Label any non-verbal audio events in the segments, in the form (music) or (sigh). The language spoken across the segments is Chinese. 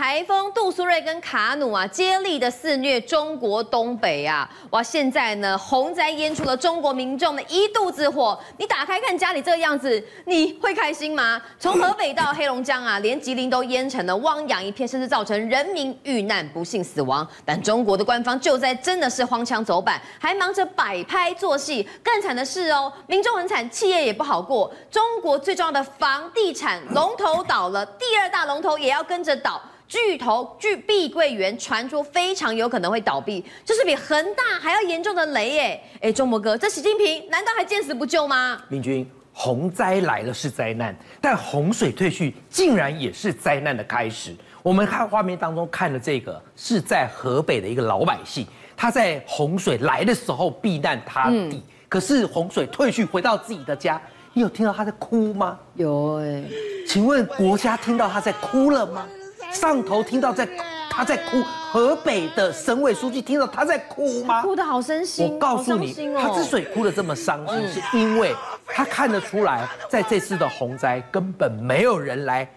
台风杜苏芮跟卡努啊，接力的肆虐中国东北啊！哇，现在呢，洪灾淹出了中国民众的一肚子火。你打开看家里这个样子，你会开心吗？从河北到黑龙江啊，连吉林都淹成了汪洋一片，甚至造成人民遇难、不幸死亡。但中国的官方救灾真的是荒腔走板，还忙着摆拍做戏。更惨的是哦，民众很惨，企业也不好过。中国最重要的房地产龙头倒了，第二大龙头也要跟着倒。巨头巨碧桂园传出非常有可能会倒闭，这是比恒大还要严重的雷耶！哎，中博哥，这习近平难道还见死不救吗？明君，洪灾来了是灾难，但洪水退去竟然也是灾难的开始。我们看画面当中看的这个是在河北的一个老百姓，他在洪水来的时候避难他地，嗯、可是洪水退去回到自己的家，你有听到他在哭吗？有哎、欸，请问国家听到他在哭了吗？上头听到在他在哭，河北的省委书记听到他在哭吗？哭得好伤心。我告诉你，他之所以哭得这么伤心，是因为他看得出来，在这次的洪灾根本没有人来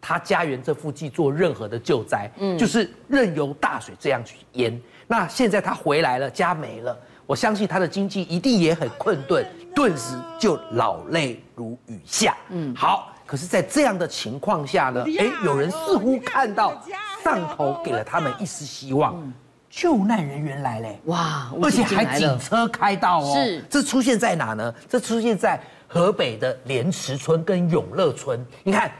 他家园这附近做任何的救灾，嗯，就是任由大水这样去淹。那现在他回来了，家没了，我相信他的经济一定也很困顿，顿时就老泪如雨下。嗯，好。可是，在这样的情况下呢，哎，有人似乎看到上头给了他们一丝希望，救难人员来嘞，哇，而且还警车开道哦。是，这出现在哪呢？这出现在河北的莲池村跟永乐村。你看，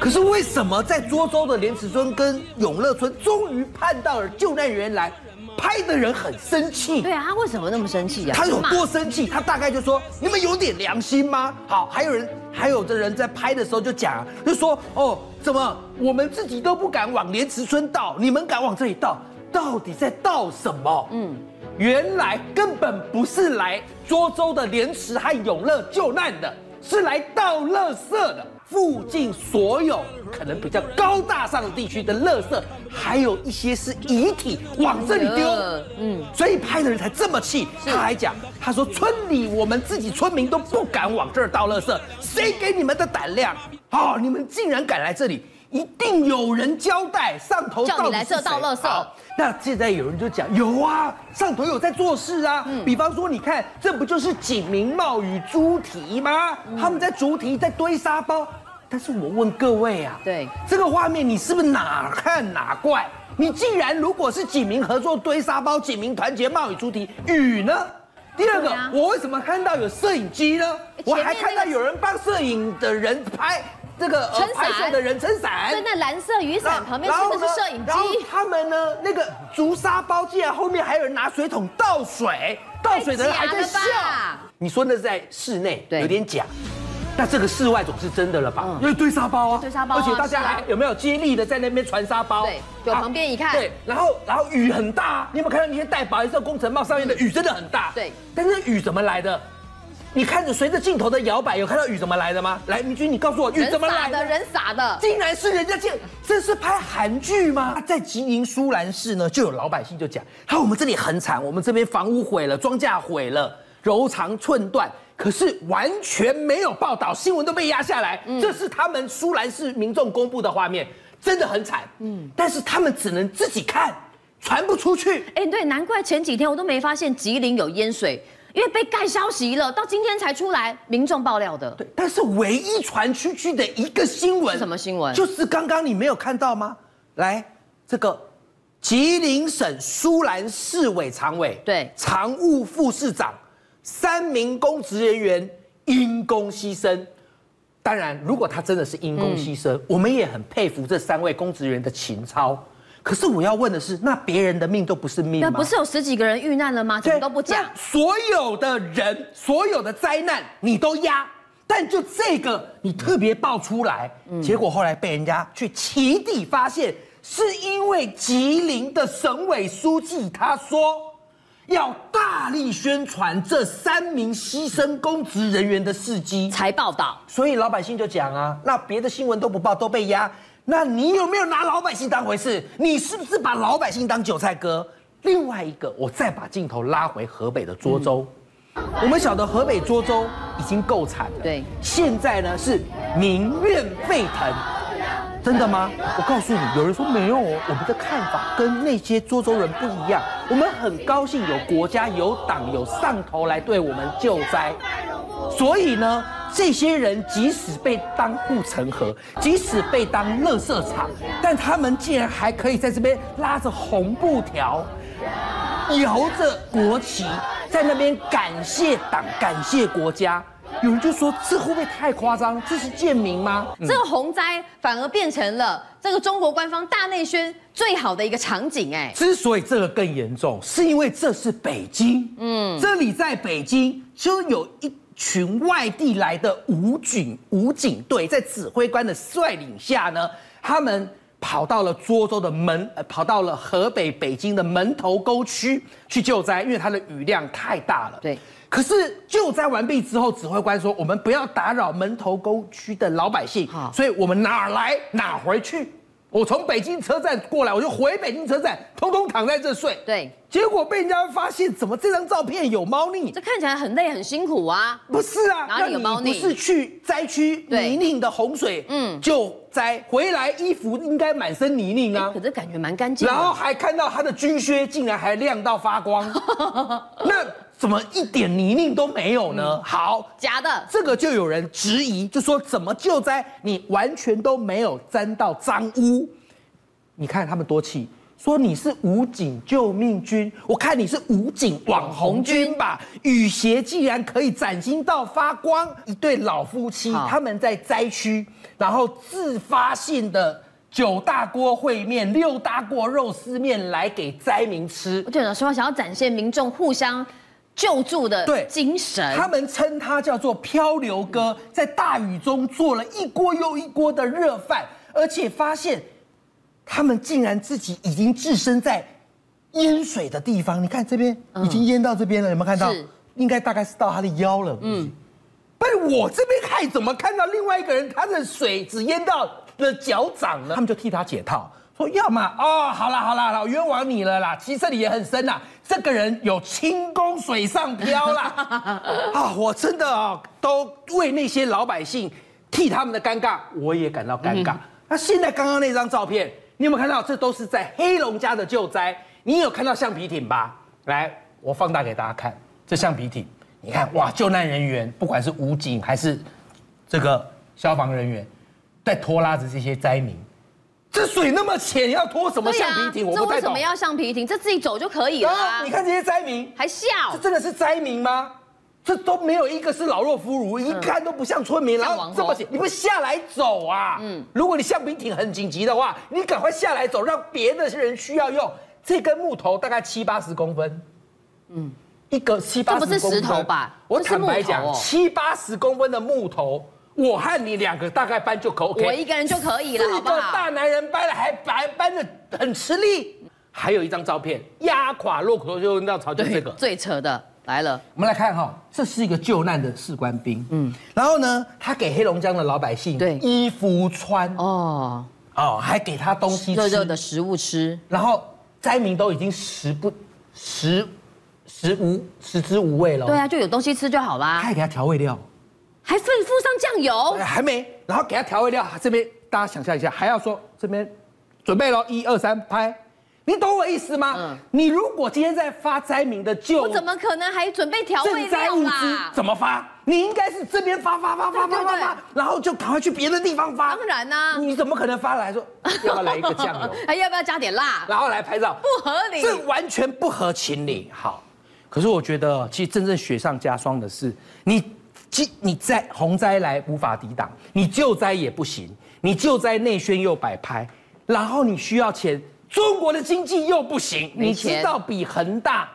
可是为什么在涿州的莲池村跟永乐村终于盼到了救难人员来？拍的人很生气，对啊，他为什么那么生气呀？他有多生气？他大概就说：“你们有点良心吗？”好，还有人，还有的人在拍的时候就讲，就说：“哦，怎么我们自己都不敢往莲池村倒，你们敢往这里倒？到底在倒什么？”嗯，原来根本不是来涿州的莲池和永乐救难的，是来倒垃圾的。附近所有可能比较高大上的地区的垃圾，还有一些是遗体往这里丢，嗯，所以拍的人才这么气。他还讲，他说村里我们自己村民都不敢往这儿倒垃圾，谁给你们的胆量？哦，你们竟然敢来这里！一定有人交代上头到底是谁，叫你来这倒垃圾。那现在有人就讲有啊，上头有在做事啊。嗯，比方说你看，这不就是景明贸与猪蹄吗？嗯，他们在猪蹄在堆沙包。但是我问各位啊，对这个画面，你是不是哪看哪怪？你既然如果是警民合作堆沙包，警民团结冒雨出题，雨呢？第二个，啊、我为什么看到有摄影机呢？我还看到有人帮摄影的人拍。这个呃、拍摄的人撑伞，对，那蓝色雨伞旁边真的是摄影机。他们呢，那个竹沙包竟然后面还有人拿水桶倒水，倒水的人还在笑。你说那是在室内，有点假。那这个室外总是真的了吧？嗯、因为堆沙包啊，堆沙包、啊，而且大家还有没有接力的在那边传沙包？对，有旁边一看，对，然后然后雨很大，你有没有看到那些戴白色工程帽上面的雨真的很大？对，但是雨怎么来的？你看着随着镜头的摇摆，有看到雨怎么来的吗？来，明君，你告诉我雨怎么来的？人撒的，竟然是人家这，这是拍韩剧吗？在吉林舒兰市呢，就有老百姓就讲，他说我们这里很惨，我们这边房屋毁了，庄稼毁了，柔肠寸断，可是完全没有报道，新闻都被压下来。嗯，这是他们舒兰市民众公布的画面，真的很惨。嗯，但是他们只能自己看，传不出去。哎，对，难怪前几天我都没发现吉林有淹水。因为被盖消息了，到今天才出来，民众爆料的。对，但是唯一传出去的一个新闻是什么新闻？就是刚刚你没有看到吗？来，这个吉林省舒兰市委常委，对，常务副市长，三名公职人员因公牺牲。当然，如果他真的是因公牺牲，嗯、我们也很佩服这三位公职人员的情操。可是我要问的是，那别人的命都不是命吗？那不是有十几个人遇难了吗？怎么都不讲。所有的人，所有的灾难你都压，但就这个你特别爆出来，嗯、结果后来被人家去起底发现，是因为吉林的省委书记他说要大力宣传这三名牺牲公职人员的事迹才报道，所以老百姓就讲啊，那别的新闻都不报，都被压。那你有没有拿老百姓当回事？你是不是把老百姓当韭菜割？另外一个，我再把镜头拉回河北的涿州。嗯、我们晓得河北涿州已经够惨了，对，现在呢是民怨沸腾。真的吗？我告诉你，有人说没有，我们的看法跟那些涿州人不一样。我们很高兴有国家、有党、有上头来对我们救灾。所以呢，这些人即使被当护城河，即使被当垃圾场，但他们竟然还可以在这边拉着红布条，摇着国旗，在那边感谢党、感谢国家。有人就说，这会不会太夸张？这是贱民吗？这个洪灾反而变成了这个中国官方大内宣最好的一个场景。哎，之所以这个更严重，是因为这是北京。嗯，这里在北京就有一群外地来的武警武警队，在指挥官的率领下呢，他们跑到了涿州的门，呃，跑到了河北北京的门头沟区去救灾，因为它的雨量太大了。对。可是救灾完毕之后，指挥官说：“我们不要打扰门头沟区的老百姓，好所以我们哪儿来哪回去。我从北京车站过来，我就回北京车站，通通躺在这睡。对，结果被人家发现，怎么这张照片有猫腻？这看起来很累很辛苦啊！不是啊，哪里有猫腻？不是去灾区泥泞的洪水，嗯，救灾回来衣服应该满身泥泞啊，可是感觉蛮干净。然后还看到他的军靴竟然还亮到发光，(laughs) 那。怎么一点泥泞都没有呢？嗯、好，假的，这个就有人质疑，就说怎么救灾你完全都没有沾到脏污？你看他们多气，说你是武警救命军，我看你是武警网红军吧？雨鞋既然可以崭新到发光，一对老夫妻他们在灾区，然后自发性的九大锅烩面、六大锅肉丝面来给灾民吃。我觉得说想要展现民众互相。救助的精神，他们称他叫做漂流哥，在大雨中做了一锅又一锅的热饭，而且发现他们竟然自己已经置身在淹水的地方。你看这边已经淹到这边了，有没有看到？是应该大概是到他的腰了。嗯，但我这边看怎么看到另外一个人，他的水只淹到了脚掌呢？他们就替他解套。说要嘛哦，好了好了好了，冤枉你了啦！其实这里也很深呐，这个人有轻功水上漂啦。(laughs) 啊，我真的啊，都为那些老百姓替他们的尴尬，我也感到尴尬。那现在刚刚那张照片，你有没有看到？这都是在黑龙江的救灾。你有看到橡皮艇吧？来，我放大给大家看，这橡皮艇，你看哇，救难人员不管是武警还是这个消防人员，在拖拉着这些灾民。这水那么浅，要拖什么橡皮艇？啊、我不太懂。这为什么要橡皮艇？这自己走就可以了啊！啊你看这些灾民还笑，这真的是灾民吗？这都没有一个是老弱妇孺，嗯、一看都不像村民。然后这么浅，你不下来走啊？嗯，如果你橡皮艇很紧急的话，你赶快下来走，让别的人需要用。这根木头大概七八十公分，嗯，一个七八十公分。这不是石头吧？我坦白讲，哦、七八十公分的木头。我和你两个大概搬就可以，我一个人就可以了，好不好？四个大男人搬了还搬搬的很吃力。还有一张照片，压垮骆驼就尿槽，就这个最扯的来了。我们来看哈，这是一个救难的士官兵，嗯，然后呢，他给黑龙江的老百姓对衣服穿哦哦，还给他东西吃，热热的食物吃。然后灾民都已经食不食食无食之无味了，对啊，就有东西吃就好啦。他还给他调味料。还会附上酱油？还没，然后给他调味料。这边大家想象一下，还要说这边准备了，一二三，拍。你懂我意思吗？嗯。你如果今天在发灾民的救，我怎么可能还准备调味料物资？怎么发？你应该是这边发发发发发发发，然后就赶快去别的地方发。当然呢。你怎么可能发来说要不要来一个酱油？还 (laughs) 要不要加点辣？然后来拍照？不合理。这完全不合情理。好，可是我觉得其实真正雪上加霜的是你。你在洪灾来无法抵挡，你救灾也不行，你救灾内宣又摆拍，然后你需要钱，中国的经济又不行，你知道比恒大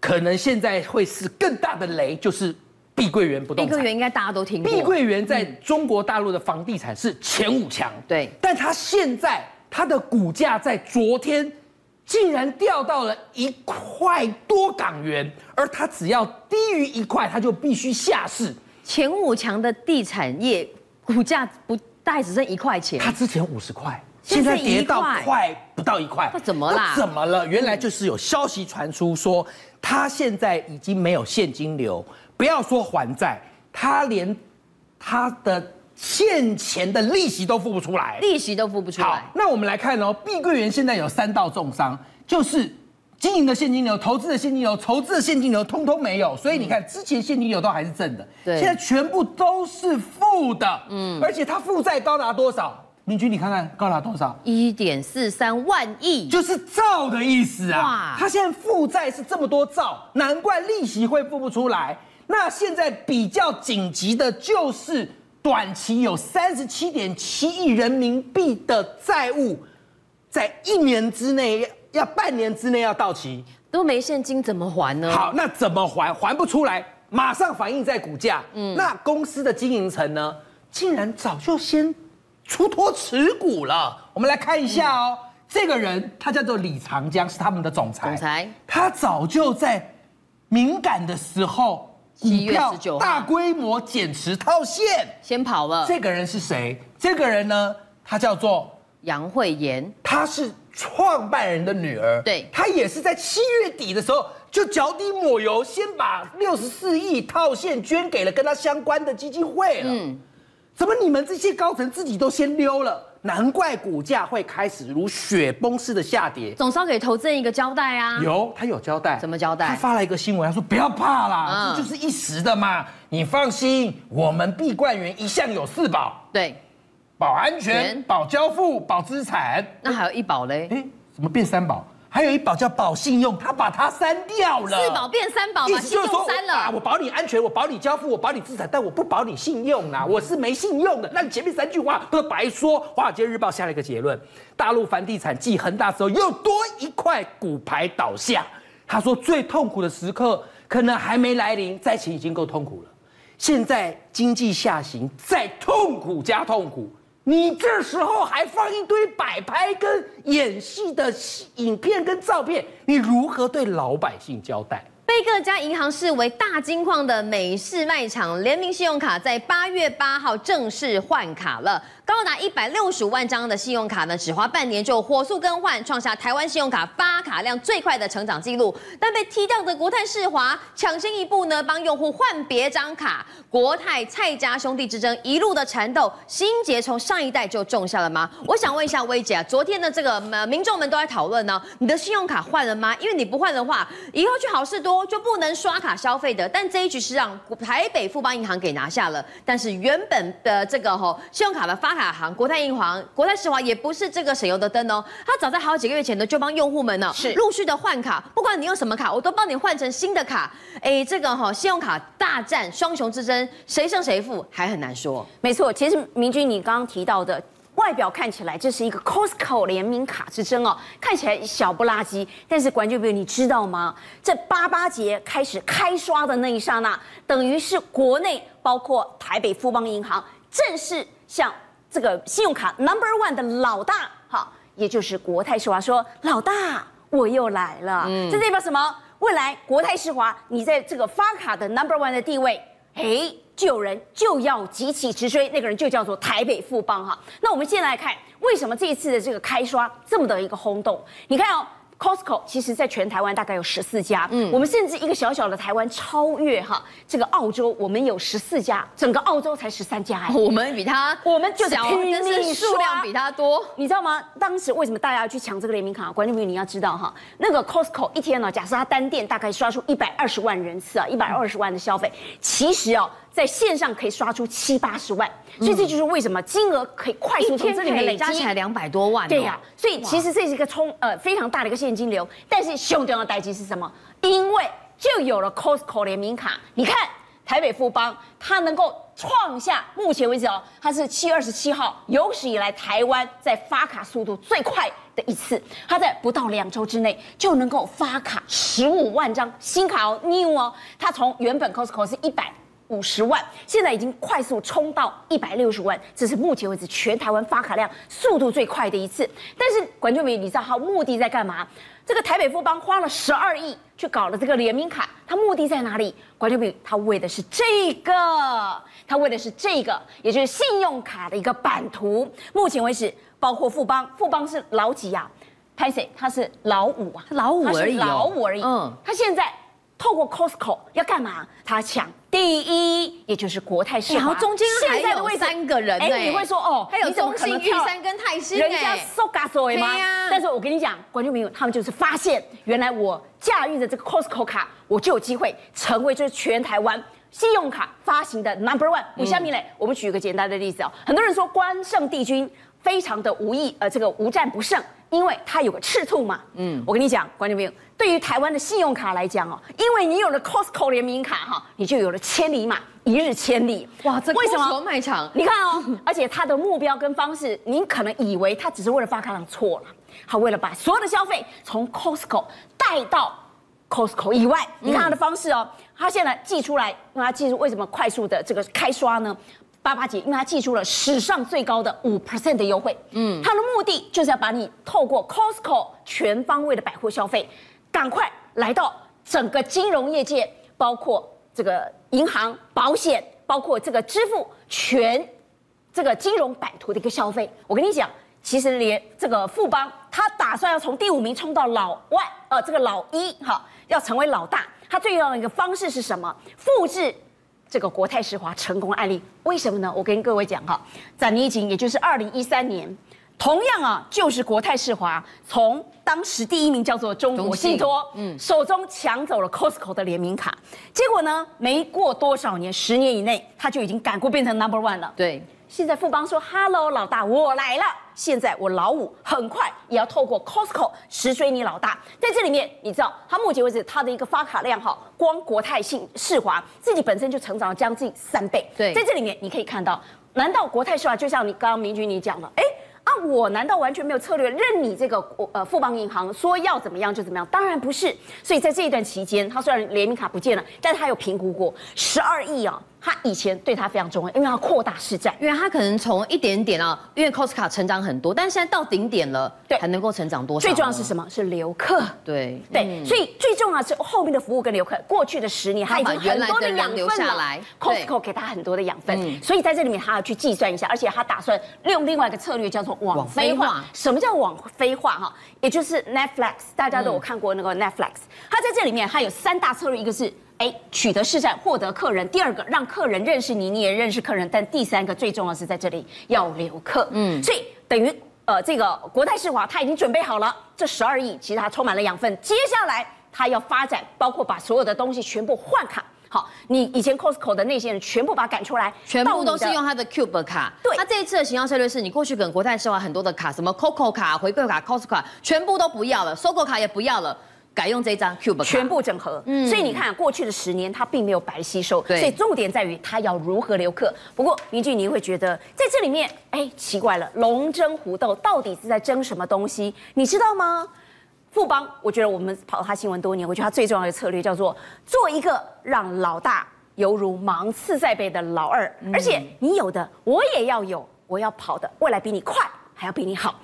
可能现在会是更大的雷，就是碧桂园不动产。碧桂园应该大家都听过，碧桂园在中国大陆的房地产是前五强，对，但它现在它的股价在昨天。竟然掉到了一块多港元，而它只要低于一块，它就必须下市。前五强的地产业股价不大概只剩一块钱，它之前五十块，现在跌到快不到一块，那怎么啦？怎么了？原来就是有消息传出说，它现在已经没有现金流，不要说还债，它连它的欠钱的利息都付不出来，利息都付不出来。好，那我们来看哦，碧桂园现在有三道重伤，就是经营的现金流、投资的现金流、筹资的现金流通通没有，所以你看之前现金流都还是正的，对，现在全部都是负的，嗯，而且它负债高达多少？明君，你看看高达多少？一点四三万亿，就是兆的意思啊！哇，它现在负债是这么多兆，难怪利息会付不出来。那现在比较紧急的就是短期有三十七点七亿人民币的债务，在一年之内要半年之内要到期，都没现金怎么还呢？好，那怎么还？还不出来，马上反映在股价。嗯，那公司的经营层呢，竟然早就先。出脱持股了，我们来看一下哦。嗯、这个人他叫做李长江，是他们的总裁。总裁，他早就在敏感的时候，股票大规模减持套现，先跑了。这个人是谁？这个人呢，他叫做杨惠妍，她是创办人的女儿。对，她也是在七月底的时候就脚底抹油，先把六十四亿套现捐给了跟他相关的基金会了。嗯。怎么你们这些高层自己都先溜了？难怪股价会开始如雪崩似的下跌。总是要给投资人一个交代啊！有，他有交代。怎么交代？他发了一个新闻，他说不要怕啦，嗯、这就是一时的嘛。你放心，我们碧桂园一向有四保，对，保安全、保交付、保资产。那还有一保嘞？哎，怎么变三保？还有一保叫保信用，他把它删掉了。四保变三保，把信用删了。啊，我保你安全，我保你交付，我保你资产，但我不保你信用啊！我是没信用的。那你前面三句话都白说。华尔街日报下了一个结论：大陆房地产继恒大之后，又多一块骨牌倒下。他说，最痛苦的时刻可能还没来临，灾情已经够痛苦了。现在经济下行，再痛苦加痛苦。你这时候还放一堆摆拍跟演戏的戏影片跟照片，你如何对老百姓交代？被各家银行视为大金矿的美式卖场联名信用卡，在八月八号正式换卡了。高达一百六十万张的信用卡呢，只花半年就火速更换，创下台湾信用卡发卡量最快的成长记录。但被踢掉的国泰世华抢先一步呢，帮用户换别张卡。国泰蔡家兄弟之争一路的缠斗，心结从上一代就种下了吗？我想问一下薇姐啊，昨天的这个民众们都在讨论呢，你的信用卡换了吗？因为你不换的话，以后去好事多就不能刷卡消费的。但这一局是让台北富邦银行给拿下了，但是原本的这个吼信用卡的发卡行国泰银行、国泰世华也不是这个省油的灯哦。他早在好几个月前呢，就帮用户们呢是陆续的换卡，不管你用什么卡，我都帮你换成新的卡。哎，这个哈信用卡大战双雄之争，谁胜谁负还很难说。没错，其实明君你刚刚提到的，外表看起来这是一个 Costco 联名卡之争哦，看起来小不拉几，但是观众朋友你知道吗？这八八节开始开刷的那一刹那，等于是国内包括台北富邦银行正式向。这个信用卡 Number One 的老大，哈，也就是国泰世华说：“老大，我又来了。”嗯，这代表什么？未来国泰世华，你在这个发卡的 Number One 的地位，哎，就有人就要急起直追，那个人就叫做台北富邦哈。那我们先来看，为什么这一次的这个开刷这么的一个轰动？你看哦。Costco 其实在全台湾大概有十四家，嗯，我们甚至一个小小的台湾超越哈这个澳洲，我们有十四家，整个澳洲才十三家哎，我们比他我们就小，但是数量比他多，你知道吗？当时为什么大家要去抢这个联名卡？观众朋友你要知道哈，那个 Costco 一天呢，假设它单店大概刷出一百二十万人次啊，一百二十万的消费，其实哦。在线上可以刷出七八十万，所以这就是为什么金额可以快速从这里面累积，加起来两百多万。对呀、啊，所以其实这是一个充呃非常大的一个现金流。但是凶重的代际是什么？因为就有了 Costco 联名卡，你看台北富邦，它能够创下目前为止哦，它是七月二十七号有史以来台湾在发卡速度最快的一次，它在不到两周之内就能够发卡十五万张新卡哦，new 哦，它从原本 Costco 是一百。五十万，现在已经快速冲到一百六十万，这是目前为止全台湾发卡量速度最快的一次。但是观众朋友，你知道他目的在干嘛？这个台北富邦花了十二亿去搞了这个联名卡，他目的在哪里？管俊明，他为的是这个，他为的是这个，也就是信用卡的一个版图。目前为止，包括富邦，富邦是老几呀？拍谁？他是老五啊，老五而已，老五而已。嗯，他现在。透过 Costco 要干嘛？他抢第一，也就是国泰世华。然后中间还现在的位三个人，哎，你会说哦，还有中信、玉山跟泰兴，人家 so gas 吗？但是我跟你讲，观众朋友，他们就是发现，原来我驾驭着这个 Costco 卡，我就有机会成为就是全台湾信用卡发行的 number one。我下面嘞，我们举一个简单的例子哦，很多人说关圣帝君非常的无意，呃，这个无战不胜。因为它有个赤兔嘛，嗯，我跟你讲，观众朋友，对于台湾的信用卡来讲哦，因为你有了 Costco 联名卡哈，你就有了千里马，一日千里。哇，这为什么卖场？你看哦，(laughs) 而且它的目标跟方式，您可能以为他只是为了发卡让错了，他为了把所有的消费从 Costco 带到 Costco 以外。你看他的方式哦，它现在寄出来，让它记住为什么快速的这个开刷呢？八八节，因为他寄出了史上最高的五 percent 的优惠，嗯，他的目的就是要把你透过 Costco 全方位的百货消费，赶快来到整个金融业界，包括这个银行、保险，包括这个支付全这个金融版图的一个消费。我跟你讲，其实连这个富邦，他打算要从第五名冲到老外，呃，这个老一哈，要成为老大，他最重要的一个方式是什么？复制。这个国泰世华成功案例，为什么呢？我跟各位讲哈，在年前，也就是二零一三年，同样啊，就是国泰世华从当时第一名叫做中国信托，嗯，手中抢走了 Costco 的联名卡，结果呢，没过多少年，十年以内，他就已经赶过变成 Number One 了。对。现在富邦说：“Hello，老大，我来了。现在我老五很快也要透过 Costco 实追你老大。在这里面，你知道，他目前为止他的一个发卡量哈，光国泰信世华自己本身就成长了将近三倍。对，在这里面你可以看到，难道国泰世华就像你刚刚明君你讲的，哎？”啊，我难道完全没有策略？任你这个呃富邦银行说要怎么样就怎么样？当然不是。所以在这一段期间，他虽然联名卡不见了，但是他有评估过十二亿啊。他以前对他非常重要，因为他扩大市占，因为他可能从一点点啊，因为 Costco 成长很多，但是现在到顶点了，对，还能够成长多少？最重要是什么？是留客。对对，嗯、所以最重要是后面的服务跟留客。过去的十年，他已经很多的养分了，Costco 给他很多的养分，嗯、所以在这里面他要去计算一下，而且他打算利用另外一个策略叫做网飞化。化什么叫网飞化？哈，也就是 Netflix，大家都有看过那个 Netflix，他在这里面他有三大策略，一个是。哎，取得市占，获得客人。第二个，让客人认识你，你也认识客人。但第三个，最重要的是在这里要留客。嗯，所以等于呃，这个国泰世华他已经准备好了这十二亿，其实他充满了养分。接下来他要发展，包括把所有的东西全部换卡。好，你以前 Costco 的那些人全部把他赶出来，全部都是用他的 Cube 卡。对，那这一次的行销策略是你过去跟国泰世华很多的卡，什么 COCO 卡、回馈卡、Costco 卡，全部都不要了，SOGO 卡也不要了。改用这张 Cube，全部整合。嗯，所以你看，过去的十年它并没有白吸收。对，所以重点在于它要如何留客。不过，明俊，你会觉得在这里面，哎，奇怪了，龙争虎斗到底是在争什么东西？你知道吗？富邦，我觉得我们跑他新闻多年，我觉得他最重要的策略叫做做一个让老大犹如芒刺在背的老二，而且你有的我也要有，我要跑的未来比你快，还要比你好。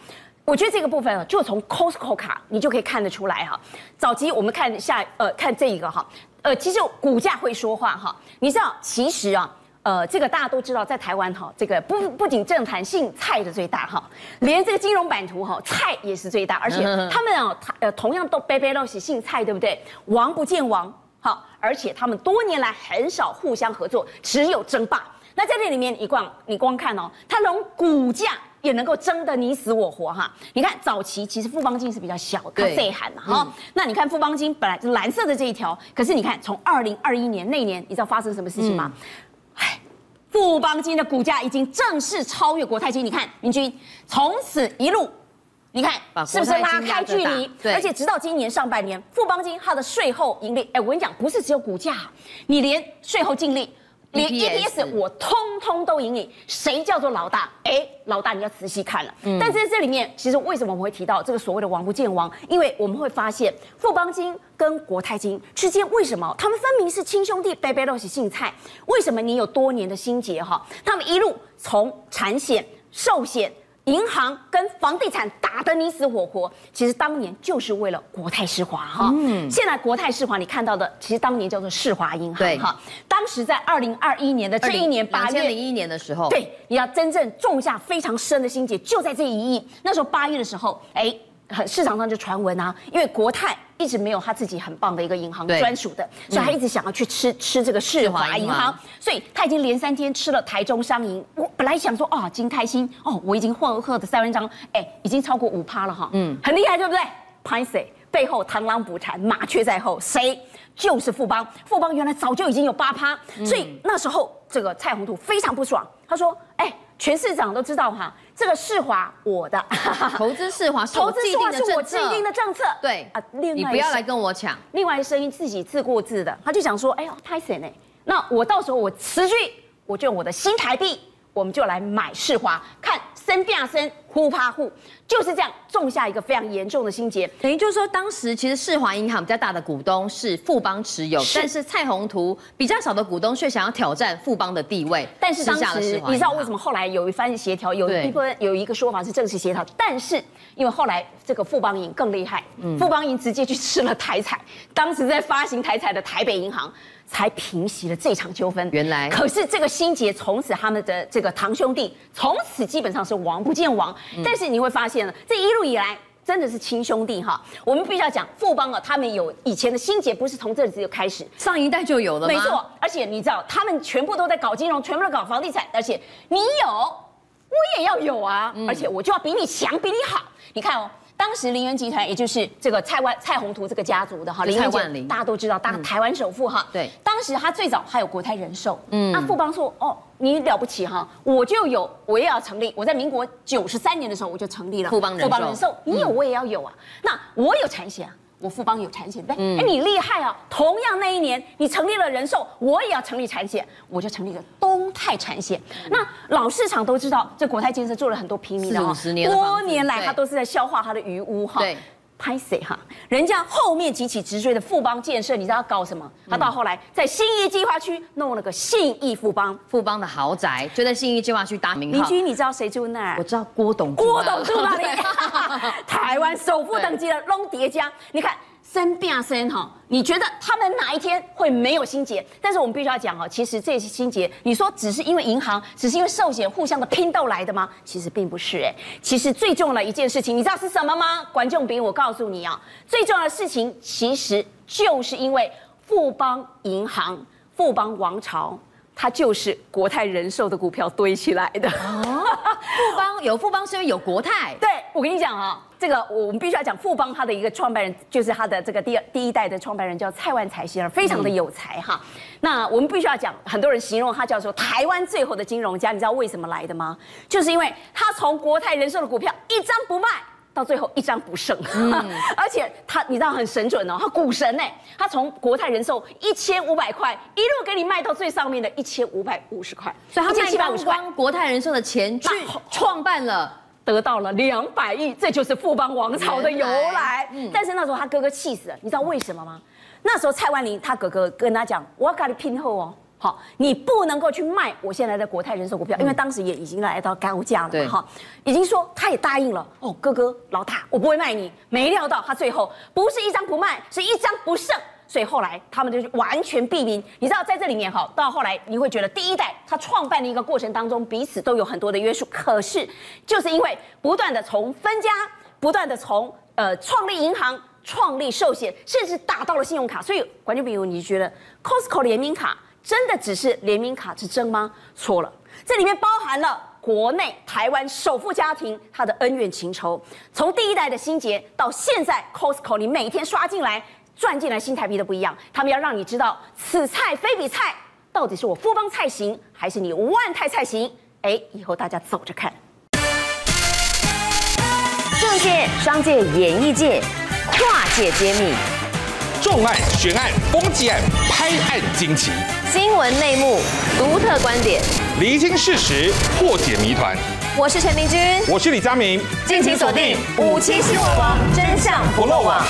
我觉得这个部分啊，就从 Costco 卡你就可以看得出来哈。早期我们看下呃看这一个哈，呃其实股价会说话哈。你知道其实啊呃这个大家都知道，在台湾哈这个不不仅政坛姓蔡的最大哈，连这个金融版图哈蔡也是最大，而且他们啊呃同样都背背都是姓蔡对不对？王不见王好，而且他们多年来很少互相合作，只有争霸。那在这里面你光你光看哦，它从股价。也能够争得你死我活哈！你看早期其实富邦金是比较小的，它最喊了哈。嗯、那你看富邦金本来是蓝色的这一条，可是你看从二零二一年那年，你知道发生什么事情吗？哎、嗯，富邦金的股价已经正式超越国泰金。你看，明君从此一路，你看是不是拉开距离？对，而且直到今年上半年，富邦金它的税后盈利，哎，我跟你讲，不是只有股价，你连税后净利。连 EPS 我通通都赢你，谁叫做老大？哎，老大你要仔细看了。嗯，但是在这里面，其实为什么我们会提到这个所谓的王不见王？因为我们会发现富邦金跟国泰金之间为什么他们分明是亲兄弟，贝贝都是姓蔡？为什么你有多年的心结哈？他们一路从产险、寿险。银行跟房地产打得你死我活，其实当年就是为了国泰世华哈。嗯，现在国泰世华你看到的，其实当年叫做世华银行哈。当时在二零二一年的这一年八月零一年的时候，对，你要真正种下非常深的心结，就在这一亿。那时候八月的时候，哎，市场上就传闻啊，因为国泰。一直没有他自己很棒的一个银行对专属的，所以他一直想要去吃吃这个世华银行，所以他已经连三天吃了台中商银。我本来想说啊，今开心哦，我已经获获的三万张，哎，已经超过五趴了哈，嗯，很厉害，对不对？拍谢背后螳螂捕蝉，麻雀在后，谁？就是富邦。富邦原来早就已经有八趴，所以那时候这个蔡宏图非常不爽，他说，哎。全市长都知道哈，这个世华我的 (laughs) 投资世华，(laughs) 投资是我既定的政策。对啊，你不要来跟我抢。另外一声音自己自顾自的，他就想说，哎呦，太神呢！那我到时候我辞去，我就用我的新台币，我们就来买世华，看。生变生，呼怕呼，就是这样种下一个非常严重的心结。等于就是说，当时其实世华银行比较大的股东是富邦持有，是但是蔡宏图比较少的股东却想要挑战富邦的地位。但是当时你知道为什么后来有一番协调，有一部分有一个说法是正式协调，但是因为后来这个富邦银更厉害，嗯、富邦银直接去吃了台彩，当时在发行台彩的台北银行。才平息了这场纠纷。原来，可是这个心结从此他们的这个堂兄弟从此基本上是王不见王。嗯、但是你会发现呢，这一路以来真的是亲兄弟哈。我们必须要讲富邦啊，他们有以前的心结，不是从这里就开始，上一代就有了。没错，而且你知道，他们全部都在搞金融，全部都搞房地产，而且你有，我也要有啊，嗯、而且我就要比你强，比你好。你看哦。当时林园集团，也就是这个蔡万蔡宏图这个家族的哈，林园集大家都知道，大台湾首富哈。对，当时他最早还有国泰人寿，嗯，那富邦说，哦，你了不起哈，我就有，我也要成立。我在民国九十三年的时候，我就成立了富邦人寿，你有我也要有啊，那我有产险啊。我富邦有产险，对，哎，你厉害啊！同样那一年，你成立了人寿，我也要成立产险，我就成立了东泰产险。那老市场都知道，这国泰建设做了很多平民的哈，多年来他都是在消化他的余污哈。对。拍谁哈？人家后面几起直追的富邦建设，你知道他搞什么？他到后来在信义计划区弄了个信义富邦，富邦的豪宅就在信义计划区打名号。邻居，你知道谁住那儿？我知道郭董。郭董住那里？(laughs) 台湾首富等级的龙叠江，你看。生变生哈，你觉得他们哪一天会没有心结？但是我们必须要讲哦，其实这些心结，你说只是因为银行，只是因为寿险互相的拼斗来的吗？其实并不是哎，其实最重要的一件事情，你知道是什么吗？观众朋友，我告诉你啊，最重要的事情其实就是因为富邦银行、富邦王朝。它就是国泰人寿的股票堆起来的。哦，富邦 (laughs) 有富邦是因为有国泰。对，我跟你讲啊，这个我们必须要讲富邦，它的一个创办人就是他的这个第二第一代的创办人叫蔡万才先生，非常的有才哈。嗯、那我们必须要讲，很多人形容他叫做台湾最后的金融家，你知道为什么来的吗？就是因为他从国泰人寿的股票一张不卖。到最后一张不剩，嗯、(laughs) 而且他你知道很神准哦，他股神呢，他从国泰人寿一千五百块一路给你卖到最上面的一千五百五十块，所以他卖光光国泰人寿的钱去创办了，得到了两百亿，这就是富邦王朝的由来。嗯、但是那时候他哥哥气死了，你知道为什么吗？那时候蔡万林他哥哥跟他讲，我要跟你拼后哦。好，你不能够去卖我现在的国泰人寿股票，因为当时也已经来到高价了嘛。哈，已经说他也答应了。哦，哥哥老大，我不会卖你。没料到他最后不是一张不卖，是一张不剩。所以后来他们就完全避名。你知道在这里面哈，到后来你会觉得第一代他创办的一个过程当中，彼此都有很多的约束。可是就是因为不断的从分家，不断的从呃创立银行、创立寿险，甚至打到了信用卡。所以观众朋友，你觉得 Costco 联名卡？真的只是联名卡之争吗？错了，这里面包含了国内台湾首富家庭他的恩怨情仇，从第一代的心结到现在 Costco，你每天刷进来赚进来新台币都不一样。他们要让你知道此菜非彼菜，到底是我富邦菜行还是你万泰菜行？哎，以后大家走着看。政界、商界、演艺界，跨界揭秘，重案、悬案、攻击案、拍案惊奇。新闻内幕，独特观点，厘清事实，破解谜团。我是陈明君，我是李佳明，敬请锁定五七新闻网，真相不漏网。